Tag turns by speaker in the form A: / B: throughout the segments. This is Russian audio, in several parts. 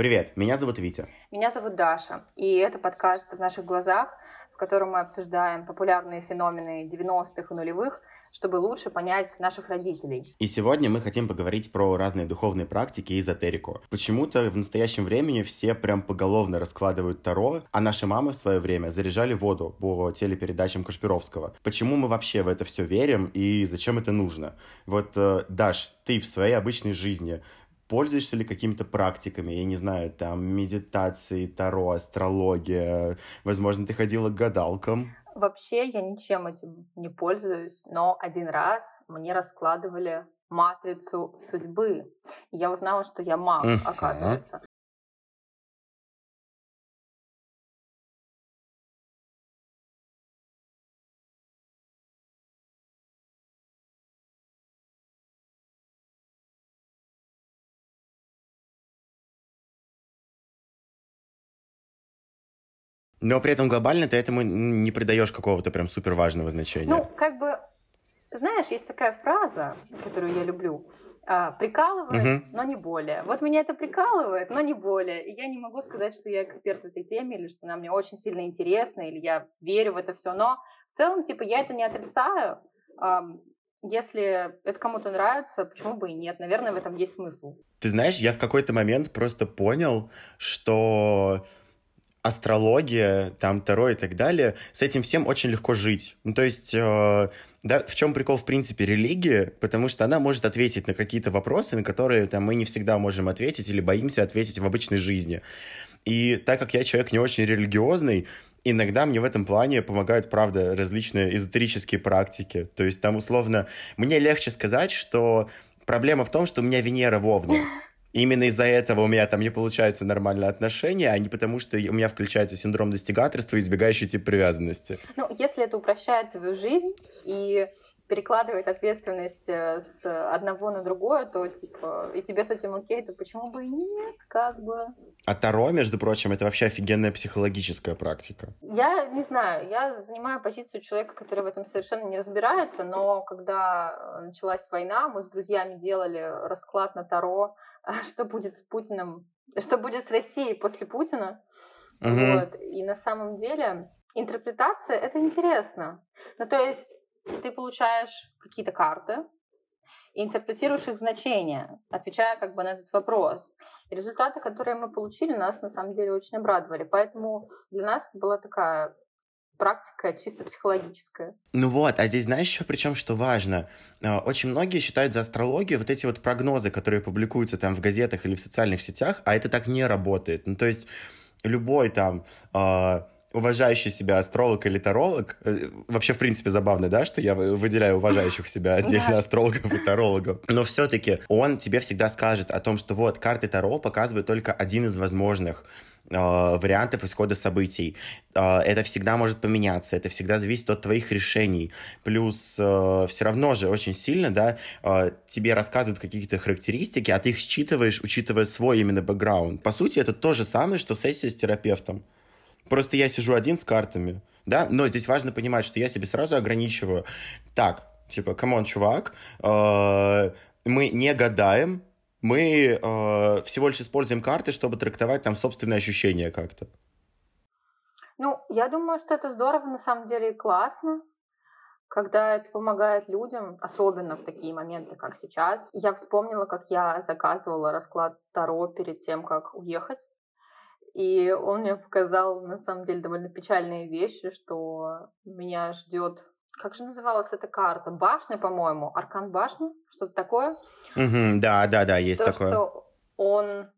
A: Привет, меня зовут Витя.
B: Меня зовут Даша, и это подкаст «В наших глазах», в котором мы обсуждаем популярные феномены 90-х и нулевых, чтобы лучше понять наших родителей.
A: И сегодня мы хотим поговорить про разные духовные практики и эзотерику. Почему-то в настоящем времени все прям поголовно раскладывают Таро, а наши мамы в свое время заряжали воду по телепередачам Кашпировского. Почему мы вообще в это все верим и зачем это нужно? Вот, э, Даш, ты в своей обычной жизни пользуешься ли какими-то практиками, я не знаю, там, медитации, таро, астрология, возможно, ты ходила к гадалкам?
B: Вообще я ничем этим не пользуюсь, но один раз мне раскладывали матрицу судьбы. И я узнала, что я маг, uh-huh. оказывается.
A: Но при этом глобально ты этому не придаешь какого-то прям супер важного значения.
B: Ну, как бы, знаешь, есть такая фраза, которую я люблю. А, прикалывает, угу. но не более. Вот меня это прикалывает, но не более. И я не могу сказать, что я эксперт в этой теме, или что она мне очень сильно интересна, или я верю в это все. Но в целом, типа, я это не отрицаю. Если это кому-то нравится, почему бы и нет? Наверное, в этом есть смысл.
A: Ты знаешь, я в какой-то момент просто понял, что астрология, там, Таро и так далее, с этим всем очень легко жить. Ну, то есть, э, да, в чем прикол, в принципе, религии? Потому что она может ответить на какие-то вопросы, на которые там, мы не всегда можем ответить или боимся ответить в обычной жизни. И так как я человек не очень религиозный, иногда мне в этом плане помогают, правда, различные эзотерические практики. То есть там, условно, мне легче сказать, что проблема в том, что у меня Венера в Овне. Именно из-за этого у меня там не получаются нормальные отношения, а не потому, что у меня включается синдром достигаторства и избегающий тип привязанности.
B: Ну, если это упрощает твою жизнь и перекладывает ответственность э, с одного на другое, то типа и тебе с этим окей, то почему бы и нет, как бы.
A: А Таро, между прочим, это вообще офигенная психологическая практика.
B: Я не знаю, я занимаю позицию человека, который в этом совершенно не разбирается, но когда э, началась война, мы с друзьями делали расклад на Таро, что будет с Путиным, что будет с Россией после Путина. Угу. Вот. И на самом деле интерпретация это интересно. Ну, то есть ты получаешь какие-то карты, и интерпретируешь их значение, отвечая как бы на этот вопрос. И результаты, которые мы получили, нас на самом деле очень обрадовали. Поэтому для нас это была такая практика чисто психологическая.
A: Ну вот, а здесь знаешь еще причем, что важно? А, очень многие считают за астрологию вот эти вот прогнозы, которые публикуются там в газетах или в социальных сетях, а это так не работает. Ну то есть любой там э, уважающий себя астролог или таролог, э, вообще, в принципе, забавно, да, что я выделяю уважающих себя отдельно астрологов и тарологов, но все-таки он тебе всегда скажет о том, что вот карты Таро показывают только один из возможных Э, вариантов исхода событий. Э, это всегда может поменяться, это всегда зависит от твоих решений. Плюс э, все равно же очень сильно, да, тебе рассказывают какие-то характеристики, а ты их считываешь, учитывая свой именно бэкграунд. По сути, это то же самое, что сессия с терапевтом. Просто я сижу один с картами, да, но здесь важно понимать, что я себе сразу ограничиваю. Так, типа, come on, чувак, мы не гадаем, мы э, всего лишь используем карты, чтобы трактовать там собственные ощущения как-то.
B: Ну, я думаю, что это здорово, на самом деле, и классно, когда это помогает людям, особенно в такие моменты, как сейчас. Я вспомнила, как я заказывала расклад Таро перед тем, как уехать. И он мне показал, на самом деле, довольно печальные вещи, что меня ждет как же называлась эта карта? Башня, по-моему. Аркан башни? Что-то такое?
A: Угу, да, да, да, есть
B: то,
A: такое.
B: Что он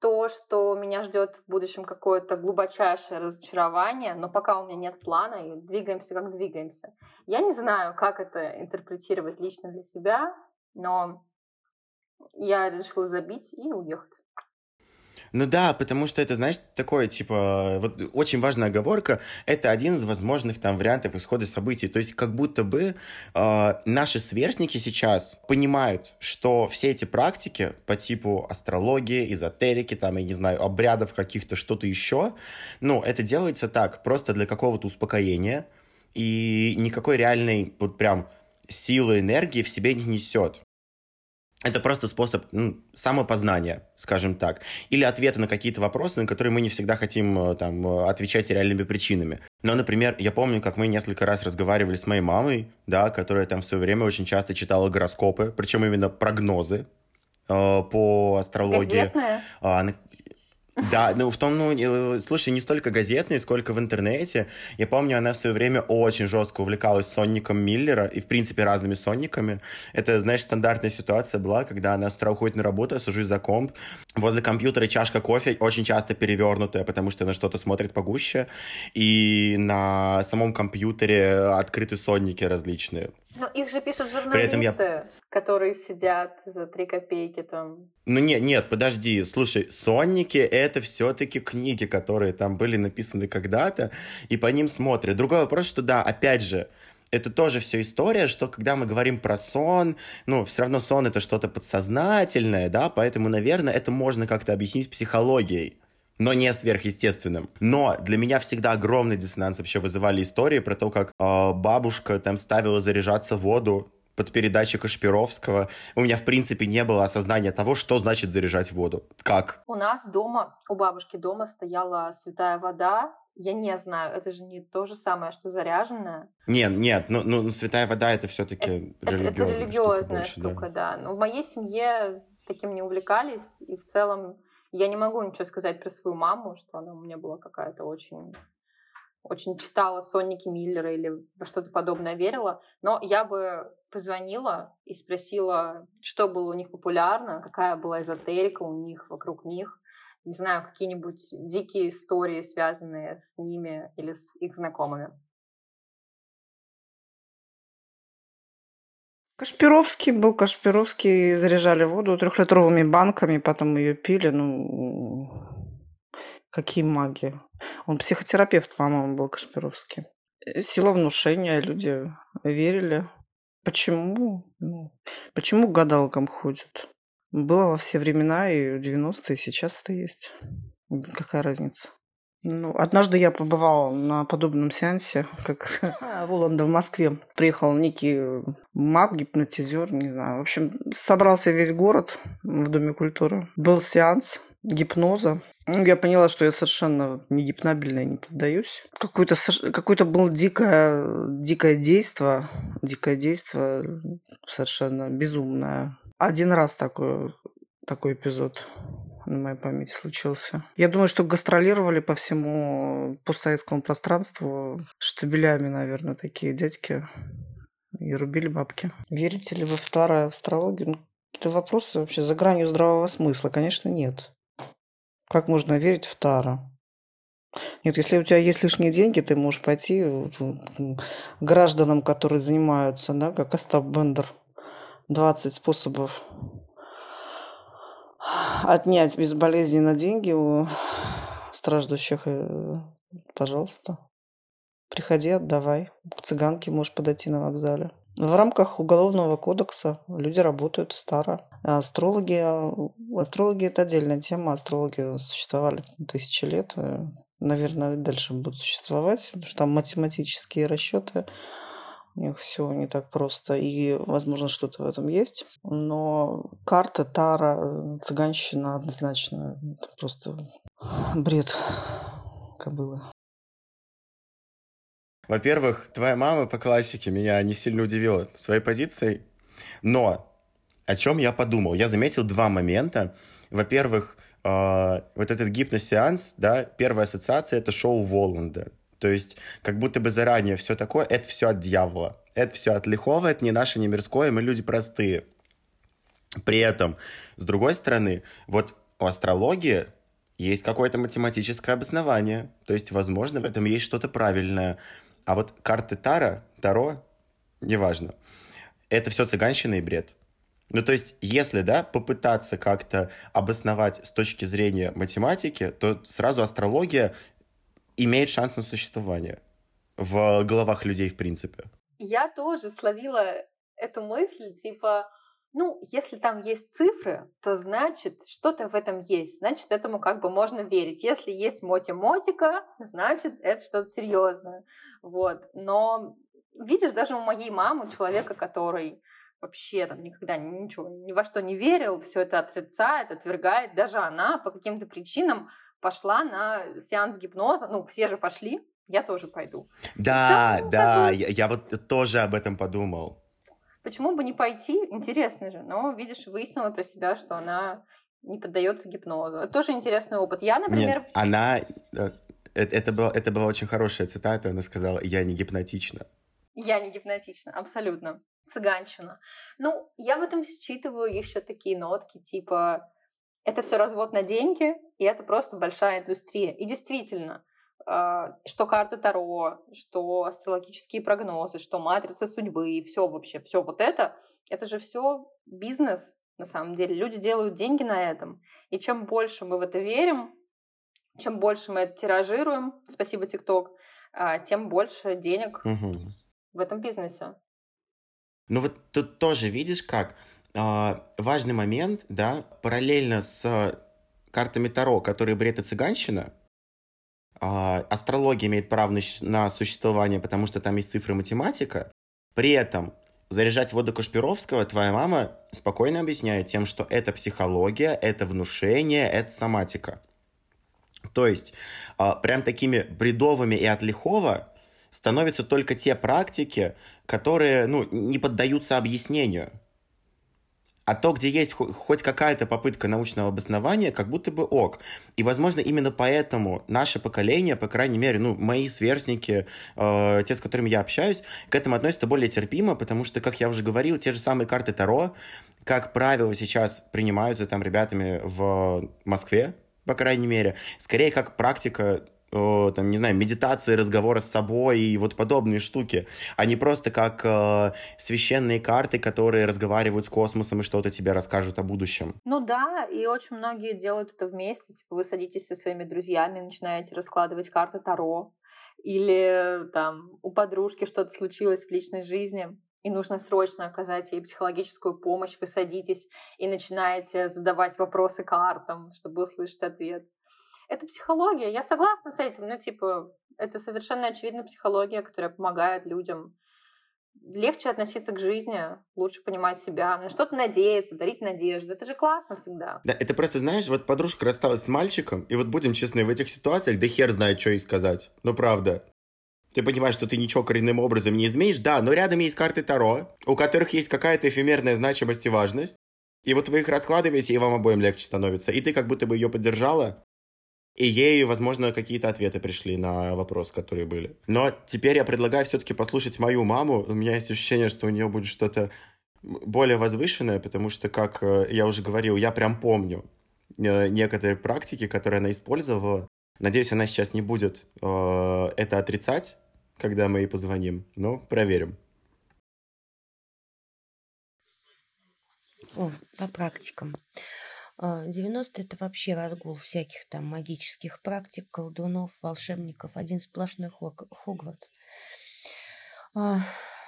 B: то, что меня ждет в будущем какое-то глубочайшее разочарование, но пока у меня нет плана, и двигаемся, как двигаемся. Я не знаю, как это интерпретировать лично для себя, но я решила забить и уехать.
A: Ну да, потому что это, знаешь, такое, типа, вот очень важная оговорка, это один из возможных там вариантов исхода событий. То есть как будто бы э, наши сверстники сейчас понимают, что все эти практики по типу астрологии, эзотерики, там, я не знаю, обрядов каких-то, что-то еще, ну, это делается так, просто для какого-то успокоения, и никакой реальной вот прям силы, энергии в себе не несет. Это просто способ ну, самопознания, скажем так. Или ответы на какие-то вопросы, на которые мы не всегда хотим э, там, э, отвечать реальными причинами. Но, например, я помню, как мы несколько раз разговаривали с моей мамой, да, которая там в свое время очень часто читала гороскопы, причем именно прогнозы э, по астрологии.
B: Газетная? А,
A: она, да, ну в том, ну, слушай, не столько газетные, сколько в интернете. Я помню, она в свое время очень жестко увлекалась сонником Миллера и, в принципе, разными сонниками. Это, знаешь, стандартная ситуация была, когда она с утра уходит на работу, я сажусь за комп, возле компьютера чашка кофе, очень часто перевернутая, потому что она что-то смотрит погуще, и на самом компьютере открыты сонники различные.
B: Но их же пишут журналисты, При этом я... которые сидят за три копейки там.
A: Ну нет, нет, подожди, слушай, сонники это все-таки книги, которые там были написаны когда-то, и по ним смотрят. Другой вопрос, что да, опять же, это тоже все история, что когда мы говорим про сон, ну, все равно сон это что-то подсознательное, да, поэтому, наверное, это можно как-то объяснить психологией но не сверхъестественным. Но для меня всегда огромный диссонанс вообще вызывали истории про то, как э, бабушка там ставила заряжаться воду под передачи Кашпировского. У меня, в принципе, не было осознания того, что значит заряжать воду. Как?
B: У нас дома, у бабушки дома стояла святая вода. Я не знаю, это же не то же самое, что заряженная.
A: Нет, нет, ну, ну святая вода это все-таки религиозная, это, это религиозная
B: штука, больше, штука да. да. Но в моей семье таким не увлекались, и в целом я не могу ничего сказать про свою маму, что она у меня была какая-то очень очень читала Сонники Миллера или во что-то подобное верила, но я бы позвонила и спросила, что было у них популярно, какая была эзотерика у них, вокруг них, не знаю, какие-нибудь дикие истории, связанные с ними или с их знакомыми.
C: Кашпировский был, Кашпировский заряжали воду трехлитровыми банками, потом ее пили, ну, какие маги. Он психотерапевт, по-моему, был Кашпировский. Сила внушения, люди верили. Почему? Ну, почему к гадалкам ходят? Было во все времена, и в 90-е, и сейчас это есть. Какая разница? Ну, однажды я побывала на подобном сеансе, как Воланда в Москве. Приехал некий маг, гипнотизер, не знаю. В общем, собрался весь город в Доме культуры. Был сеанс гипноза. Ну, я поняла, что я совершенно не гипнабельная, не поддаюсь. Какое-то какое было дикое, дикое действо, дикое действо совершенно безумное. Один раз такой, такой эпизод на моей памяти случился. Я думаю, что гастролировали по всему постсоветскому пространству штабелями, наверное, такие дядьки и рубили бабки. Верите ли вы в старую астрологию? Ну, какие-то вопросы вообще за гранью здравого смысла? Конечно, нет. Как можно верить в Тара? Нет, если у тебя есть лишние деньги, ты можешь пойти гражданам, которые занимаются, да, как Остап Бендер, 20 способов отнять безболезненно деньги у страждущих, э, пожалуйста, приходи, отдавай. К цыганке можешь подойти на вокзале. В рамках Уголовного кодекса люди работают старо. А астрологи, астрологи – это отдельная тема. Астрологи существовали тысячи лет. Э, наверное, дальше будут существовать, потому что там математические расчеты у них все не так просто, и, возможно, что-то в этом есть. Но карта, тара, цыганщина однозначно это просто бред кобылы.
A: Во-первых, твоя мама по классике меня не сильно удивила своей позицией, но о чем я подумал? Я заметил два момента. Во-первых, э, вот этот гипносеанс, да, первая ассоциация — это шоу Воланда. То есть, как будто бы заранее все такое, это все от дьявола. Это все от лихого, это не наше, не мирское, мы люди простые. При этом, с другой стороны, вот у астрологии есть какое-то математическое обоснование. То есть, возможно, в этом есть что-то правильное. А вот карты Тара, Таро, неважно. Это все цыганщина и бред. Ну, то есть, если, да, попытаться как-то обосновать с точки зрения математики, то сразу астрология имеет шанс на существование в головах людей, в принципе.
B: Я тоже словила эту мысль, типа, ну, если там есть цифры, то значит, что-то в этом есть. Значит, этому как бы можно верить. Если есть мотимотика, значит, это что-то серьезное. Вот. Но видишь, даже у моей мамы, человека, который вообще там никогда ничего, ни во что не верил, все это отрицает, отвергает. Даже она по каким-то причинам пошла на сеанс гипноза. Ну, все же пошли, я тоже пойду.
A: Да, целом, да, я, я вот тоже об этом подумал.
B: Почему бы не пойти? Интересно же. Но, видишь, выяснила про себя, что она не поддается гипнозу. Это тоже интересный опыт. Я, например...
A: Нет, она... Э, это, было, это была очень хорошая цитата. Она сказала, я не гипнотична.
B: Я не гипнотична, абсолютно. Цыганщина. Ну, я в этом считываю еще такие нотки, типа, это все развод на деньги, и это просто большая индустрия. И действительно, а, что карты Таро, что астрологические прогнозы, что матрица судьбы, и все вообще, все вот это, это же все бизнес, на самом деле. Люди делают деньги на этом. И чем больше мы в это верим, чем больше мы это тиражируем, спасибо, ТикТок, а, тем больше денег угу. в этом бизнесе.
A: Ну вот тут тоже видишь как важный момент, да, параллельно с картами Таро, которые бред и цыганщина, а, астрология имеет право на существование, потому что там есть цифры математика. При этом заряжать воду Кашпировского твоя мама спокойно объясняет тем, что это психология, это внушение, это соматика. То есть, а, прям такими бредовыми и от лихого становятся только те практики, которые ну, не поддаются объяснению. А то, где есть хоть какая-то попытка научного обоснования, как будто бы ок. И, возможно, именно поэтому наше поколение, по крайней мере, ну, мои сверстники, э, те, с которыми я общаюсь, к этому относятся более терпимо, потому что, как я уже говорил, те же самые карты Таро, как правило, сейчас принимаются там ребятами в Москве, по крайней мере, скорее как практика там, не знаю, медитации, разговора с собой и вот подобные штуки, а не просто как э, священные карты, которые разговаривают с космосом и что-то тебе расскажут о будущем.
B: Ну да, и очень многие делают это вместе. Типа вы садитесь со своими друзьями, начинаете раскладывать карты Таро, или там у подружки что-то случилось в личной жизни, и нужно срочно оказать ей психологическую помощь, вы садитесь и начинаете задавать вопросы картам, чтобы услышать ответ. Это психология, я согласна с этим, но типа это совершенно очевидно психология, которая помогает людям легче относиться к жизни, лучше понимать себя, на что-то надеяться, дарить надежду. Это же классно всегда.
A: Да, это просто, знаешь, вот подружка рассталась с мальчиком, и вот будем честны, в этих ситуациях да хер знает, что ей сказать. Ну, правда. Ты понимаешь, что ты ничего коренным образом не изменишь, да, но рядом есть карты Таро, у которых есть какая-то эфемерная значимость и важность. И вот вы их раскладываете, и вам обоим легче становится. И ты как будто бы ее поддержала, и ей, возможно, какие-то ответы пришли на вопросы, которые были. Но теперь я предлагаю все-таки послушать мою маму. У меня есть ощущение, что у нее будет что-то более возвышенное, потому что, как э, я уже говорил, я прям помню э, некоторые практики, которые она использовала. Надеюсь, она сейчас не будет э, это отрицать, когда мы ей позвоним, но проверим.
D: О, по практикам. 90 это вообще разгул всяких там магических практик, колдунов, волшебников, один сплошной Хогвартс. А,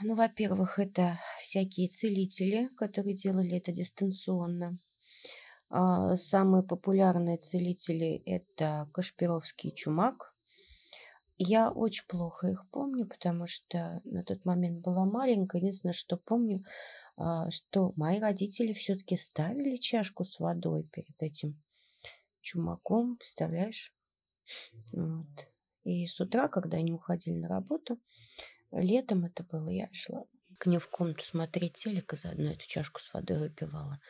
D: ну, во-первых, это всякие целители, которые делали это дистанционно. А, самые популярные целители – это Кашпировский чумак. Я очень плохо их помню, потому что на тот момент была маленькая. Единственное, что помню, а, что мои родители все-таки ставили чашку с водой перед этим чумаком, представляешь? Вот. И с утра, когда они уходили на работу, летом это было, я шла к ней в комнату смотреть телек и заодно эту чашку с водой выпивала.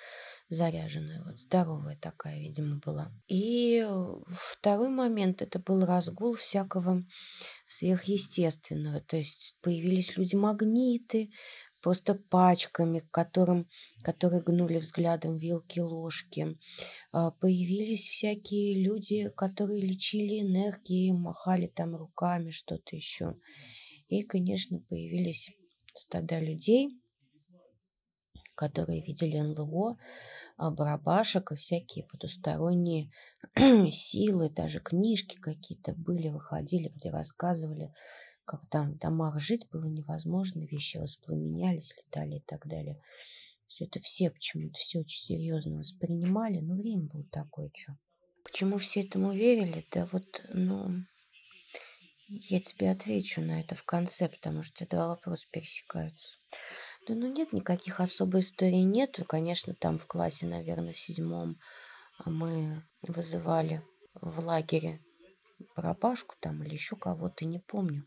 D: Заряженная, вот здоровая такая, видимо, была. И второй момент, это был разгул всякого сверхъестественного. То есть появились люди-магниты, просто пачками, которым, которые гнули взглядом вилки, ложки. А, появились всякие люди, которые лечили энергией, махали там руками, что-то еще. И, конечно, появились стада людей, которые видели НЛО, а, барабашек и всякие потусторонние силы, даже книжки какие-то были, выходили, где рассказывали там в домах жить было невозможно, вещи воспламенялись, летали и так далее. Все это все почему-то все очень серьезно воспринимали, но время было такое, что. Почему все этому верили? Да вот, ну, я тебе отвечу на это в конце, потому что два вопроса пересекаются. Да ну нет, никаких особой историй нету. Конечно, там в классе, наверное, в седьмом мы вызывали в лагере Барабашку там или еще кого-то, не помню.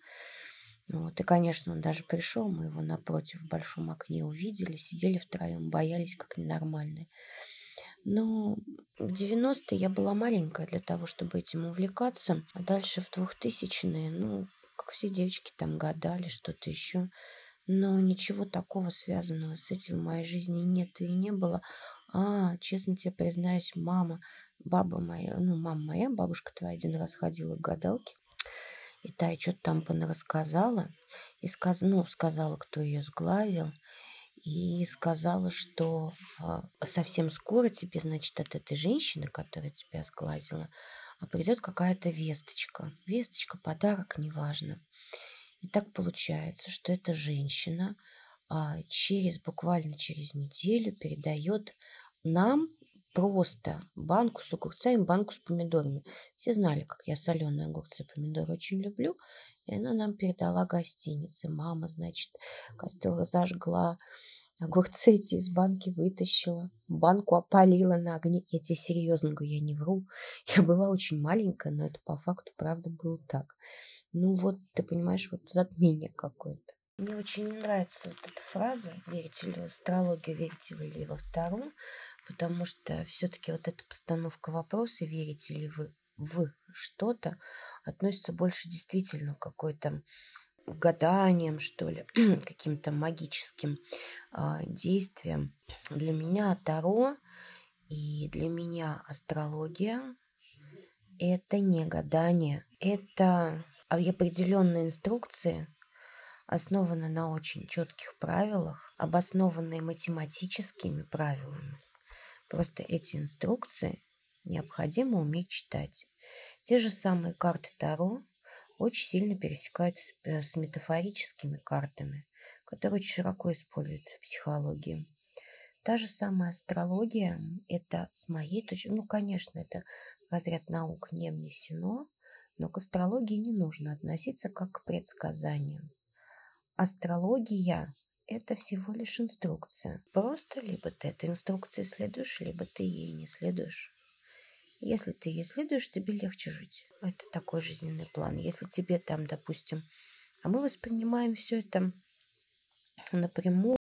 D: Вот. И, конечно, он даже пришел, мы его напротив в большом окне увидели, сидели втроем, боялись как ненормальные. Но в 90-е я была маленькая для того, чтобы этим увлекаться. А дальше в 2000-е, ну, как все девочки там гадали, что-то еще. Но ничего такого связанного с этим в моей жизни нет и не было. А, честно тебе признаюсь, мама, баба моя, ну, мама моя, бабушка твоя один раз ходила к гадалке. И та что-то там рассказала. И сказ... ну, сказала, кто ее сглазил. И сказала, что э, совсем скоро тебе, значит, от этой женщины, которая тебя сглазила, придет какая-то весточка. Весточка, подарок, неважно. И так получается, что эта женщина а, через буквально через неделю передает нам просто банку с огурцами, банку с помидорами. Все знали, как я соленые огурцы и помидоры очень люблю. И она нам передала гостиницы. Мама, значит, костер зажгла, огурцы эти из банки вытащила, банку опалила на огне. Я тебе серьезно говорю, я не вру. Я была очень маленькая, но это по факту правда было так. Ну вот, ты понимаешь, вот затмение какое-то. Мне очень нравится вот эта фраза «Верите ли в астрологию, верите ли во втором?» Потому что все-таки вот эта постановка вопроса «Верите ли вы в что-то?» относится больше действительно к какой-то гаданиям, что ли, каким-то магическим э, действиям. Для меня Таро и для меня астрология – это не гадание, это определенные инструкции, основаны на очень четких правилах, обоснованные математическими правилами. Просто эти инструкции необходимо уметь читать. Те же самые карты Таро очень сильно пересекаются с, э, метафорическими картами, которые очень широко используются в психологии. Та же самая астрология, это с моей точки, ну, конечно, это разряд наук не внесено, но к астрологии не нужно относиться как к предсказаниям. Астрология – это всего лишь инструкция. Просто либо ты этой инструкции следуешь, либо ты ей не следуешь. Если ты ей следуешь, тебе легче жить. Это такой жизненный план. Если тебе там, допустим, а мы воспринимаем все это напрямую,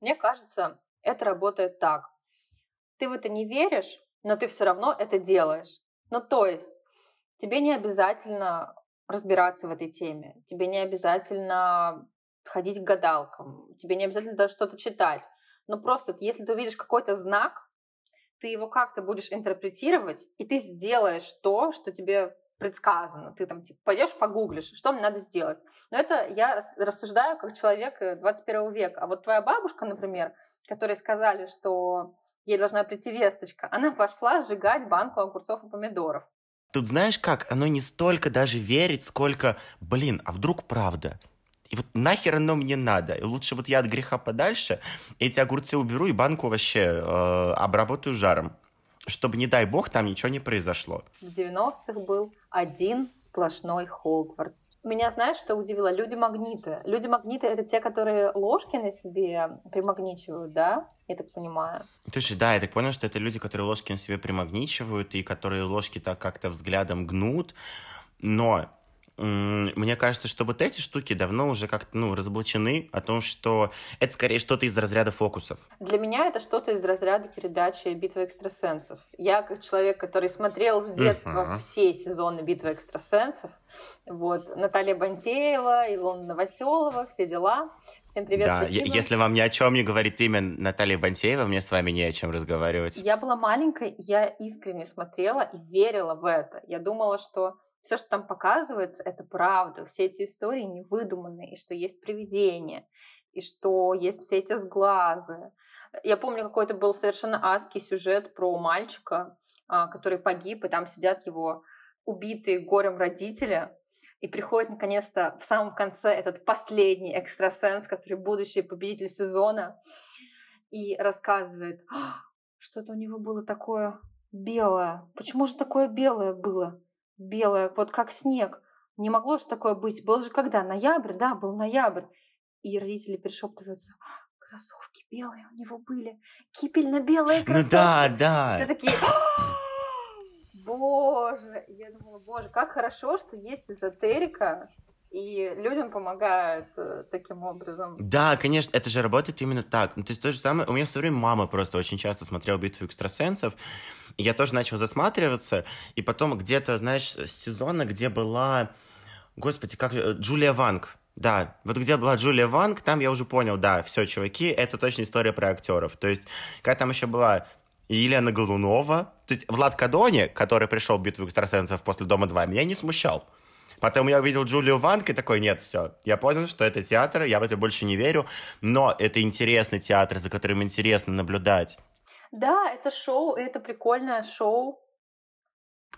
B: Мне кажется, это работает так. Ты в это не веришь, но ты все равно это делаешь. Ну, то есть, тебе не обязательно разбираться в этой теме, тебе не обязательно ходить к гадалкам, тебе не обязательно даже что-то читать. Но просто, если ты увидишь какой-то знак, ты его как-то будешь интерпретировать, и ты сделаешь то, что тебе предсказано. Ты там типа пойдешь погуглишь, что мне надо сделать. Но это я рассуждаю как человек 21 э, века. А вот твоя бабушка, например, которой сказали, что ей должна прийти весточка, она пошла сжигать банку огурцов и помидоров.
A: Тут знаешь как, оно не столько даже верить, сколько, блин, а вдруг правда? И вот нахер оно мне надо? И лучше вот я от греха подальше эти огурцы уберу и банку вообще э, обработаю жаром чтобы, не дай бог, там ничего не произошло.
B: В 90-х был один сплошной Хогвартс. Меня, знаешь, что удивило? Люди-магниты. Люди-магниты — это те, которые ложки на себе примагничивают, да? Я так понимаю.
A: Слушай, да, я так понял, что это люди, которые ложки на себе примагничивают, и которые ложки так как-то взглядом гнут. Но мне кажется, что вот эти штуки давно уже как-то ну, разоблачены о том, что это скорее что-то из разряда фокусов.
B: Для меня это что-то из разряда передачи «Битва экстрасенсов». Я как человек, который смотрел с детства uh-huh. все сезоны «Битвы экстрасенсов», вот, Наталья Бантеева, Илона Новоселова, все дела. Всем привет,
A: да, спасибо. если вам ни о чем не говорит имя Наталья Бантеева, мне с вами не о чем разговаривать.
B: Я была маленькой, я искренне смотрела и верила в это. Я думала, что все, что там показывается, это правда. Все эти истории не выдуманные, и что есть привидения, и что есть все эти сглазы. Я помню, какой-то был совершенно адский сюжет про мальчика, а, который погиб, и там сидят его убитые горем родители, и приходит наконец-то в самом конце этот последний экстрасенс, который будущий победитель сезона, и рассказывает, «А, что-то у него было такое белое. Почему же такое белое было? Белое, вот как снег. Не могло же такое быть. Был же когда? Ноябрь? Да, был ноябрь. И родители перешептываются, «А, кроссовки белые у него были. Кипельно-белые кроссовки.
A: Ну да, да.
B: Все такие, Боже, я думала, боже, как хорошо, что есть эзотерика, и людям помогают э, таким образом.
A: Да, конечно, это же работает именно так. Ну, то есть то же самое, у меня в свое время мама просто очень часто смотрела «Битву экстрасенсов», и я тоже начал засматриваться, и потом где-то, знаешь, с сезона, где была, господи, как, Джулия Ванг, да, вот где была Джулия Ванг, там я уже понял, да, все, чуваки, это точно история про актеров. То есть, когда там еще была Елена Голунова. То есть Влад Кадони, который пришел в битву экстрасенсов после «Дома 2», меня не смущал. Потом я увидел Джулию Ванг и такой, нет, все, я понял, что это театр, я в это больше не верю, но это интересный театр, за которым интересно наблюдать.
B: Да, это шоу, это прикольное шоу.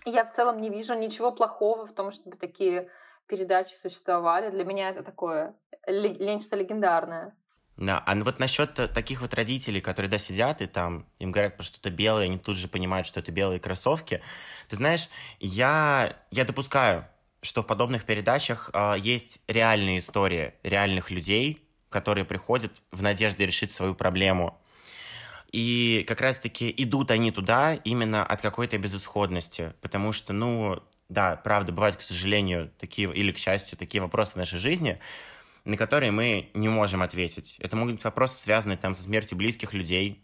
B: Я в целом не вижу ничего плохого в том, чтобы такие передачи существовали. Для меня это такое нечто легендарное.
A: Да, а вот насчет таких вот родителей, которые, да, сидят и там, им говорят про что-то белое, они тут же понимают, что это белые кроссовки. Ты знаешь, я, я допускаю, что в подобных передачах э, есть реальные истории реальных людей, которые приходят в надежде решить свою проблему. И как раз-таки идут они туда именно от какой-то безысходности, потому что, ну, да, правда, бывают, к сожалению, такие, или к счастью, такие вопросы в нашей жизни, на которые мы не можем ответить. Это могут быть вопросы, связанные там со смертью близких людей,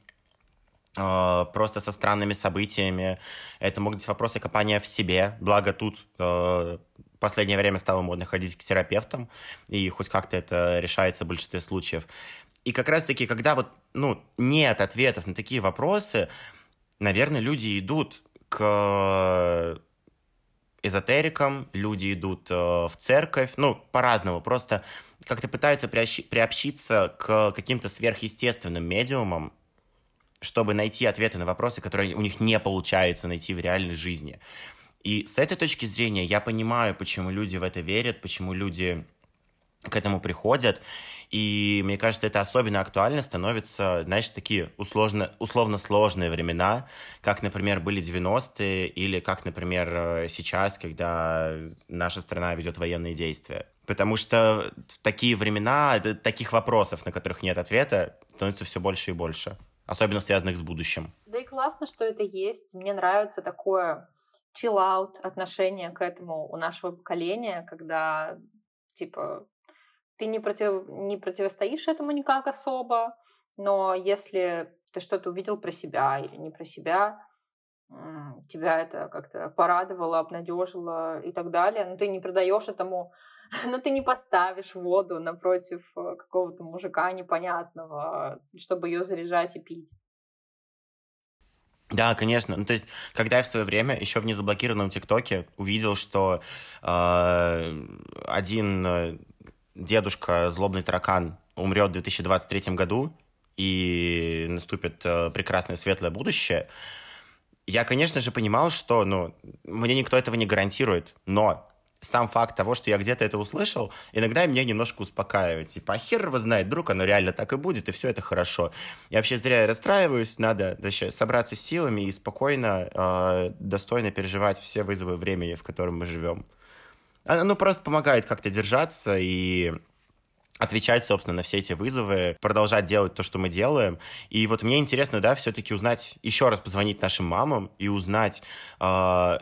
A: просто со странными событиями. Это могут быть вопросы копания в себе. Благо тут э, в последнее время стало модно ходить к терапевтам, и хоть как-то это решается в большинстве случаев. И как раз-таки, когда вот, ну, нет ответов на такие вопросы, наверное, люди идут к эзотерикам, люди идут э, в церковь, ну, по-разному, просто как-то пытаются приобщиться к каким-то сверхъестественным медиумам, чтобы найти ответы на вопросы, которые у них не получается найти в реальной жизни. И с этой точки зрения я понимаю, почему люди в это верят, почему люди к этому приходят. И мне кажется, это особенно актуально становится, знаешь, такие условно, условно сложные времена, как, например, были 90-е, или как, например, сейчас, когда наша страна ведет военные действия. Потому что в такие времена таких вопросов, на которых нет ответа, становится все больше и больше. Особенно связанных с будущим.
B: Да и классно, что это есть. Мне нравится такое chill-out отношение к этому у нашего поколения, когда, типа, ты не, против, не противостоишь этому никак особо, но если ты что-то увидел про себя или не про себя, тебя это как-то порадовало, обнадежило и так далее, но ты не продаешь этому, но ты не поставишь воду напротив э, какого-то мужика непонятного, чтобы ее заряжать и пить.
A: Да, конечно. Ну, то есть, когда я в свое время еще в незаблокированном ТикТоке увидел, что э, один э, дедушка, злобный таракан, умрет в 2023 году, и наступит э, прекрасное светлое будущее, я, конечно же, понимал, что ну, мне никто этого не гарантирует, но сам факт того, что я где-то это услышал, иногда меня немножко успокаивает. Типа, а хер его знает, вдруг оно реально так и будет, и все это хорошо. Я вообще зря расстраиваюсь, надо вообще собраться с силами и спокойно, э, достойно переживать все вызовы времени, в котором мы живем. Оно просто помогает как-то держаться и отвечать, собственно, на все эти вызовы, продолжать делать то, что мы делаем. И вот мне интересно, да, все-таки узнать, еще раз позвонить нашим мамам и узнать, э,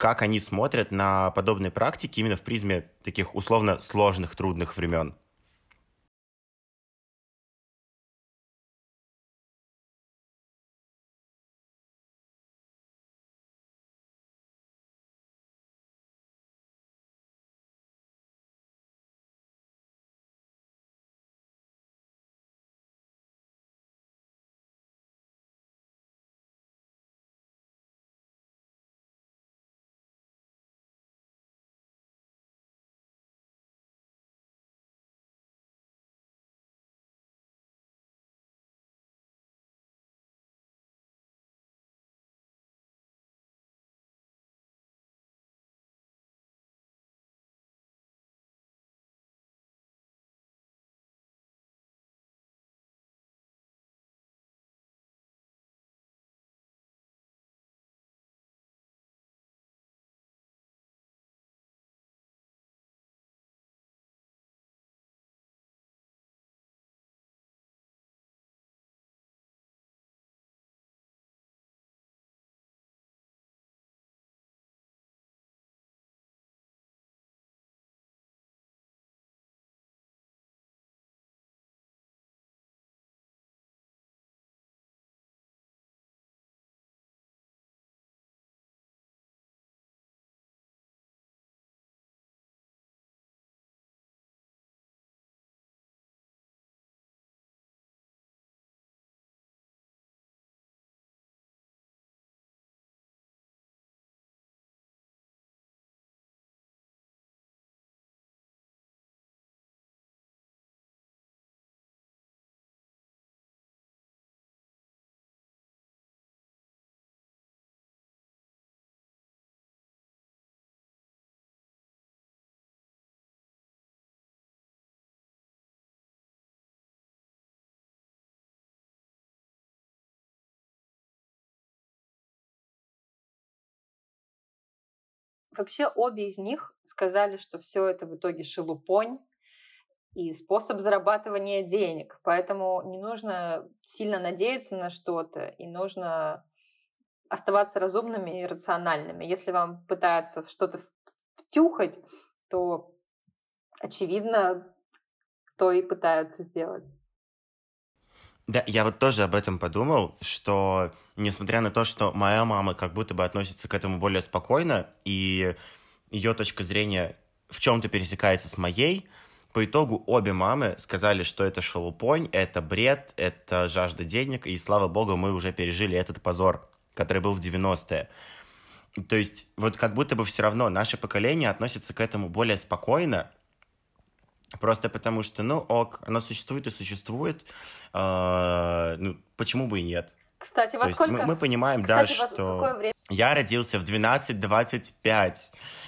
A: как они смотрят на подобные практики именно в призме таких условно сложных, трудных времен.
B: Вообще обе из них сказали, что все это в итоге шелупонь и способ зарабатывания денег. Поэтому не нужно сильно надеяться на что-то, и нужно оставаться разумными и рациональными. Если вам пытаются что-то втюхать, то очевидно, то и пытаются сделать.
A: Да, я вот тоже об этом подумал, что несмотря на то, что моя мама как будто бы относится к этому более спокойно, и ее точка зрения в чем-то пересекается с моей, по итогу обе мамы сказали, что это шелупонь, это бред, это жажда денег, и слава богу, мы уже пережили этот позор, который был в 90-е. То есть вот как будто бы все равно наше поколение относится к этому более спокойно, Просто потому что, ну, ок, она существует и существует. Э, ну, почему бы и нет?
B: Кстати, во То сколько?
A: Мы, мы понимаем, Кстати, да, что... Я родился в 12.25.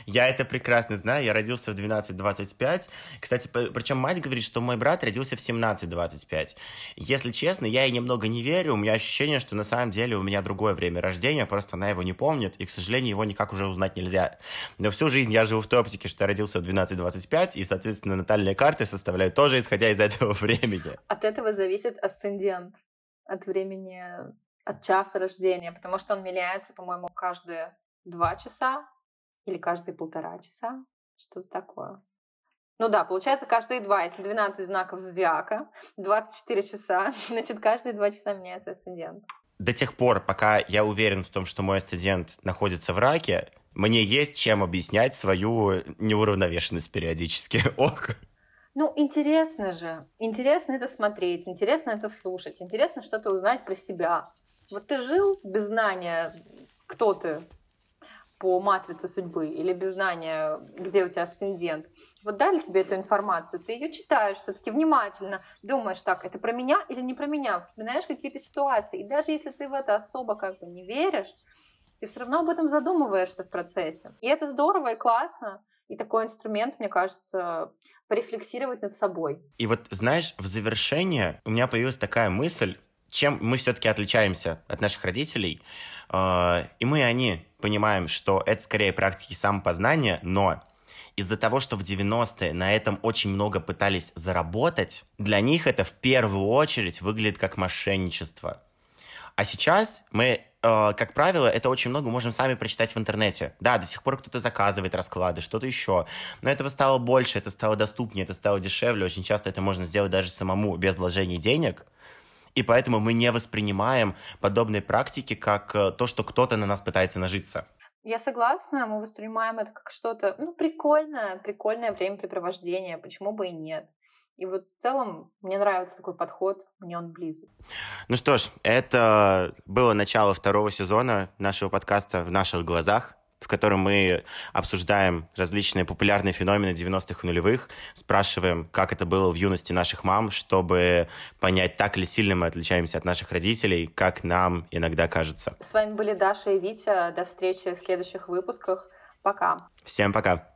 A: Я это прекрасно знаю. Я родился в 12.25. Кстати, причем мать говорит, что мой брат родился в 17.25. Если честно, я ей немного не верю. У меня ощущение, что на самом деле у меня другое время рождения, просто она его не помнит, и, к сожалению, его никак уже узнать нельзя. Но всю жизнь я живу в той оптике, что я родился в 12.25, и, соответственно, натальные карты составляю тоже исходя из этого времени.
B: От этого зависит асцендент от времени от часа рождения, потому что он меняется, по-моему, каждые два часа или каждые полтора часа, что-то такое. Ну да, получается каждые два, если 12 знаков зодиака, 24 часа, значит каждые два часа меняется асцендент.
A: До тех пор, пока я уверен в том, что мой асцендент находится в раке, мне есть чем объяснять свою неуравновешенность периодически. Ок.
B: Ну, интересно же. Интересно это смотреть, интересно это слушать, интересно что-то узнать про себя. Вот ты жил без знания, кто ты по матрице судьбы или без знания, где у тебя асцендент. Вот дали тебе эту информацию, ты ее читаешь все-таки внимательно, думаешь, так, это про меня или не про меня, вспоминаешь какие-то ситуации. И даже если ты в это особо как бы не веришь, ты все равно об этом задумываешься в процессе. И это здорово и классно. И такой инструмент, мне кажется, порефлексировать над собой.
A: И вот, знаешь, в завершение у меня появилась такая мысль, чем мы все-таки отличаемся от наших родителей. А, и мы и они понимаем, что это скорее практики самопознания, но из-за того, что в 90-е на этом очень много пытались заработать, для них это в первую очередь выглядит как мошенничество. А сейчас мы э, как правило, это очень много можем сами прочитать в интернете. Да, до сих пор кто-то заказывает расклады, что-то еще. Но этого стало больше, это стало доступнее, это стало дешевле. Очень часто это можно сделать даже самому, без вложений денег. И поэтому мы не воспринимаем подобные практики как э, то, что кто-то на нас пытается нажиться.
B: Я согласна, мы воспринимаем это как что-то, ну, прикольное, прикольное времяпрепровождение, почему бы и нет. И вот в целом мне нравится такой подход, мне он близок.
A: Ну что ж, это было начало второго сезона нашего подкаста «В наших глазах» в котором мы обсуждаем различные популярные феномены 90-х и нулевых, спрашиваем, как это было в юности наших мам, чтобы понять, так ли сильно мы отличаемся от наших родителей, как нам иногда кажется.
B: С вами были Даша и Витя. До встречи в следующих выпусках. Пока.
A: Всем пока.